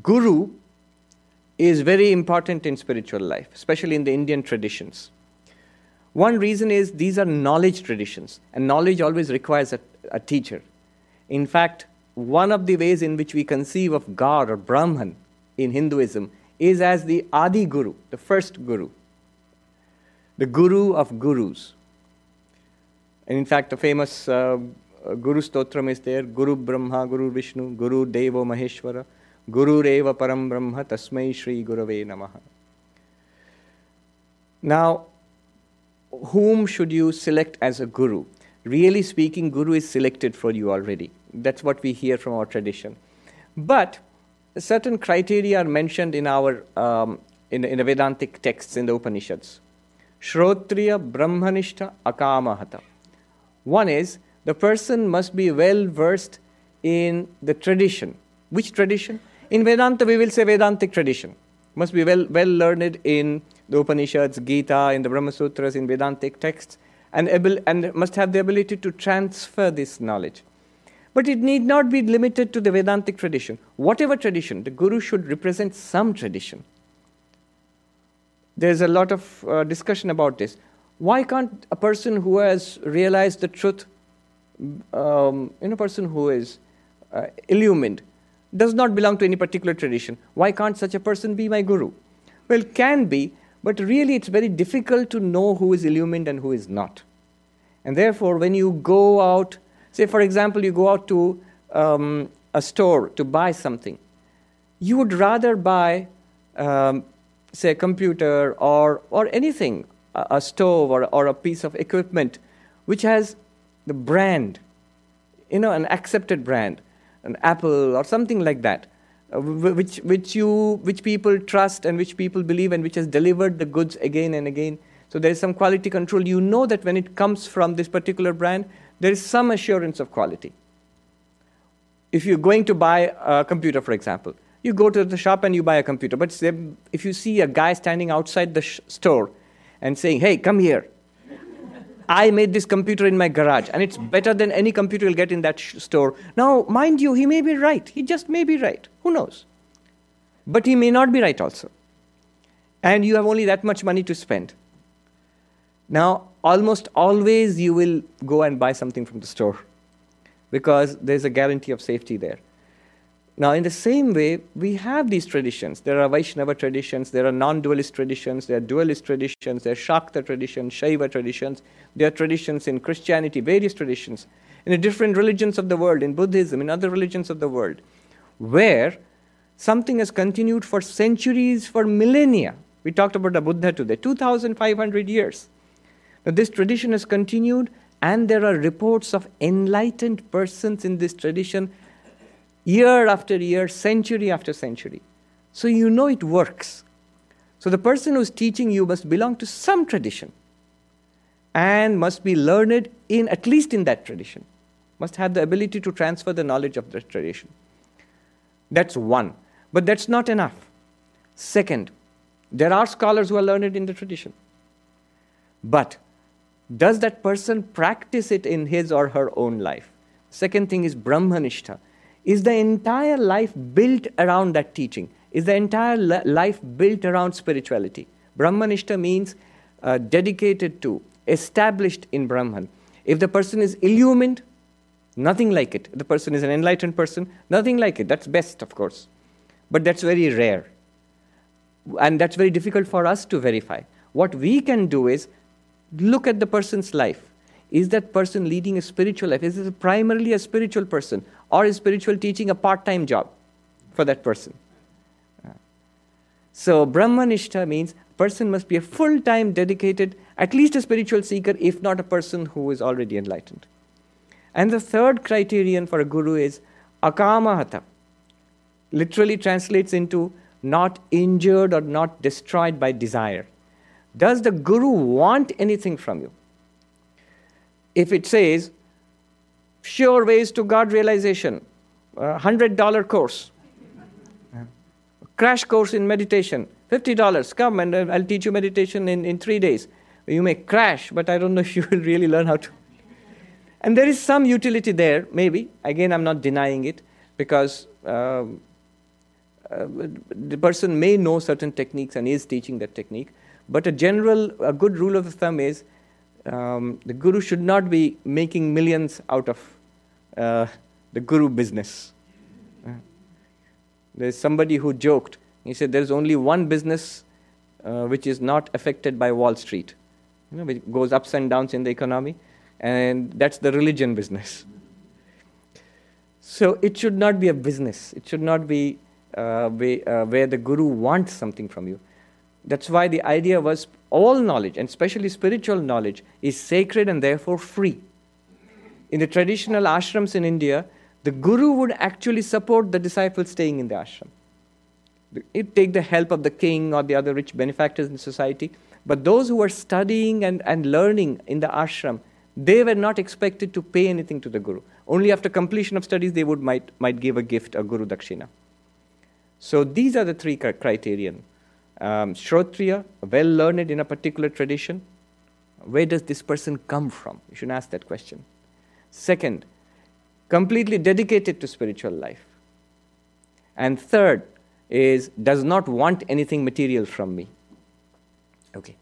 Guru is very important in spiritual life, especially in the Indian traditions. One reason is these are knowledge traditions, and knowledge always requires a, a teacher. In fact, one of the ways in which we conceive of God or Brahman in Hinduism is as the Adi Guru, the first Guru, the Guru of Gurus. And in fact, the famous uh, Guru Stotram is there Guru Brahma, Guru Vishnu, Guru Devo Maheshwara, Guru Reva Param Brahma, Tasmai Shri Gurave Namaha. Now, whom should you select as a guru? Really speaking, guru is selected for you already. That's what we hear from our tradition. But certain criteria are mentioned in our um, in, in the Vedantic texts in the Upanishads. Shrotriya Brahmanishta Akamahata. One is the person must be well versed in the tradition. Which tradition? In Vedanta, we will say Vedantic tradition. Must be well, well learned in the Upanishads, Gita, in the Brahma Sutras, in Vedantic texts, and, able, and must have the ability to transfer this knowledge. But it need not be limited to the Vedantic tradition. Whatever tradition, the Guru should represent some tradition. There's a lot of uh, discussion about this. Why can't a person who has realized the truth, um, in a person who is uh, illumined, does not belong to any particular tradition, why can't such a person be my Guru? Well, can be, but really it's very difficult to know who is illumined and who is not. And therefore, when you go out, say for example, you go out to um, a store to buy something, you would rather buy, um, say, a computer or, or anything, a, a stove or, or a piece of equipment which has the brand, you know, an accepted brand, an Apple or something like that, uh, which, which, you, which people trust and which people believe and which has delivered the goods again and again. So there is some quality control. You know that when it comes from this particular brand, there is some assurance of quality. If you're going to buy a computer, for example, you go to the shop and you buy a computer. But if you see a guy standing outside the sh- store and saying, hey, come here, I made this computer in my garage and it's better than any computer you'll get in that sh- store. Now, mind you, he may be right. He just may be right. Who knows? But he may not be right also. And you have only that much money to spend. Now, almost always you will go and buy something from the store because there's a guarantee of safety there. Now, in the same way, we have these traditions. There are Vaishnava traditions, there are non dualist traditions, there are dualist traditions, there are Shakta traditions, Shaiva traditions, there are traditions in Christianity, various traditions, in the different religions of the world, in Buddhism, in other religions of the world, where something has continued for centuries, for millennia. We talked about the Buddha today, 2,500 years. Now, this tradition has continued, and there are reports of enlightened persons in this tradition year after year, century after century. So you know it works. So the person who's teaching you must belong to some tradition and must be learned in at least in that tradition, must have the ability to transfer the knowledge of the tradition. That's one. But that's not enough. Second, there are scholars who are learned in the tradition. But does that person practice it in his or her own life? Second thing is Brahmanishta is the entire life built around that teaching? Is the entire life built around spirituality? Brahmanishta means uh, dedicated to, established in Brahman. If the person is illumined, nothing like it. The person is an enlightened person, nothing like it. That's best, of course. But that's very rare. And that's very difficult for us to verify. What we can do is look at the person's life is that person leading a spiritual life? Is it primarily a spiritual person? Or is spiritual teaching a part time job for that person? So, Brahmanishta means person must be a full time dedicated, at least a spiritual seeker, if not a person who is already enlightened. And the third criterion for a guru is akamahata. Literally translates into not injured or not destroyed by desire. Does the guru want anything from you? If it says sure ways to God realization, $100 course, crash course in meditation, $50, come and uh, I'll teach you meditation in, in three days. You may crash, but I don't know if you will really learn how to. And there is some utility there, maybe. Again, I'm not denying it because um, uh, the person may know certain techniques and is teaching that technique, but a general, a good rule of thumb is um, the guru should not be making millions out of uh, the guru business. Uh, there's somebody who joked. He said there's only one business uh, which is not affected by Wall Street, you know, which goes ups and downs in the economy, and that's the religion business. So it should not be a business. It should not be uh, way, uh, where the guru wants something from you. That's why the idea was all knowledge, and especially spiritual knowledge, is sacred and therefore free. In the traditional ashrams in India, the guru would actually support the disciple staying in the ashram. It take the help of the king or the other rich benefactors in society, but those who were studying and, and learning in the ashram, they were not expected to pay anything to the guru. Only after completion of studies they would might, might give a gift, a guru dakshina. So these are the three criterion. Um, Shrotriya, well learned in a particular tradition. Where does this person come from? You should ask that question. Second, completely dedicated to spiritual life. And third is does not want anything material from me. Okay.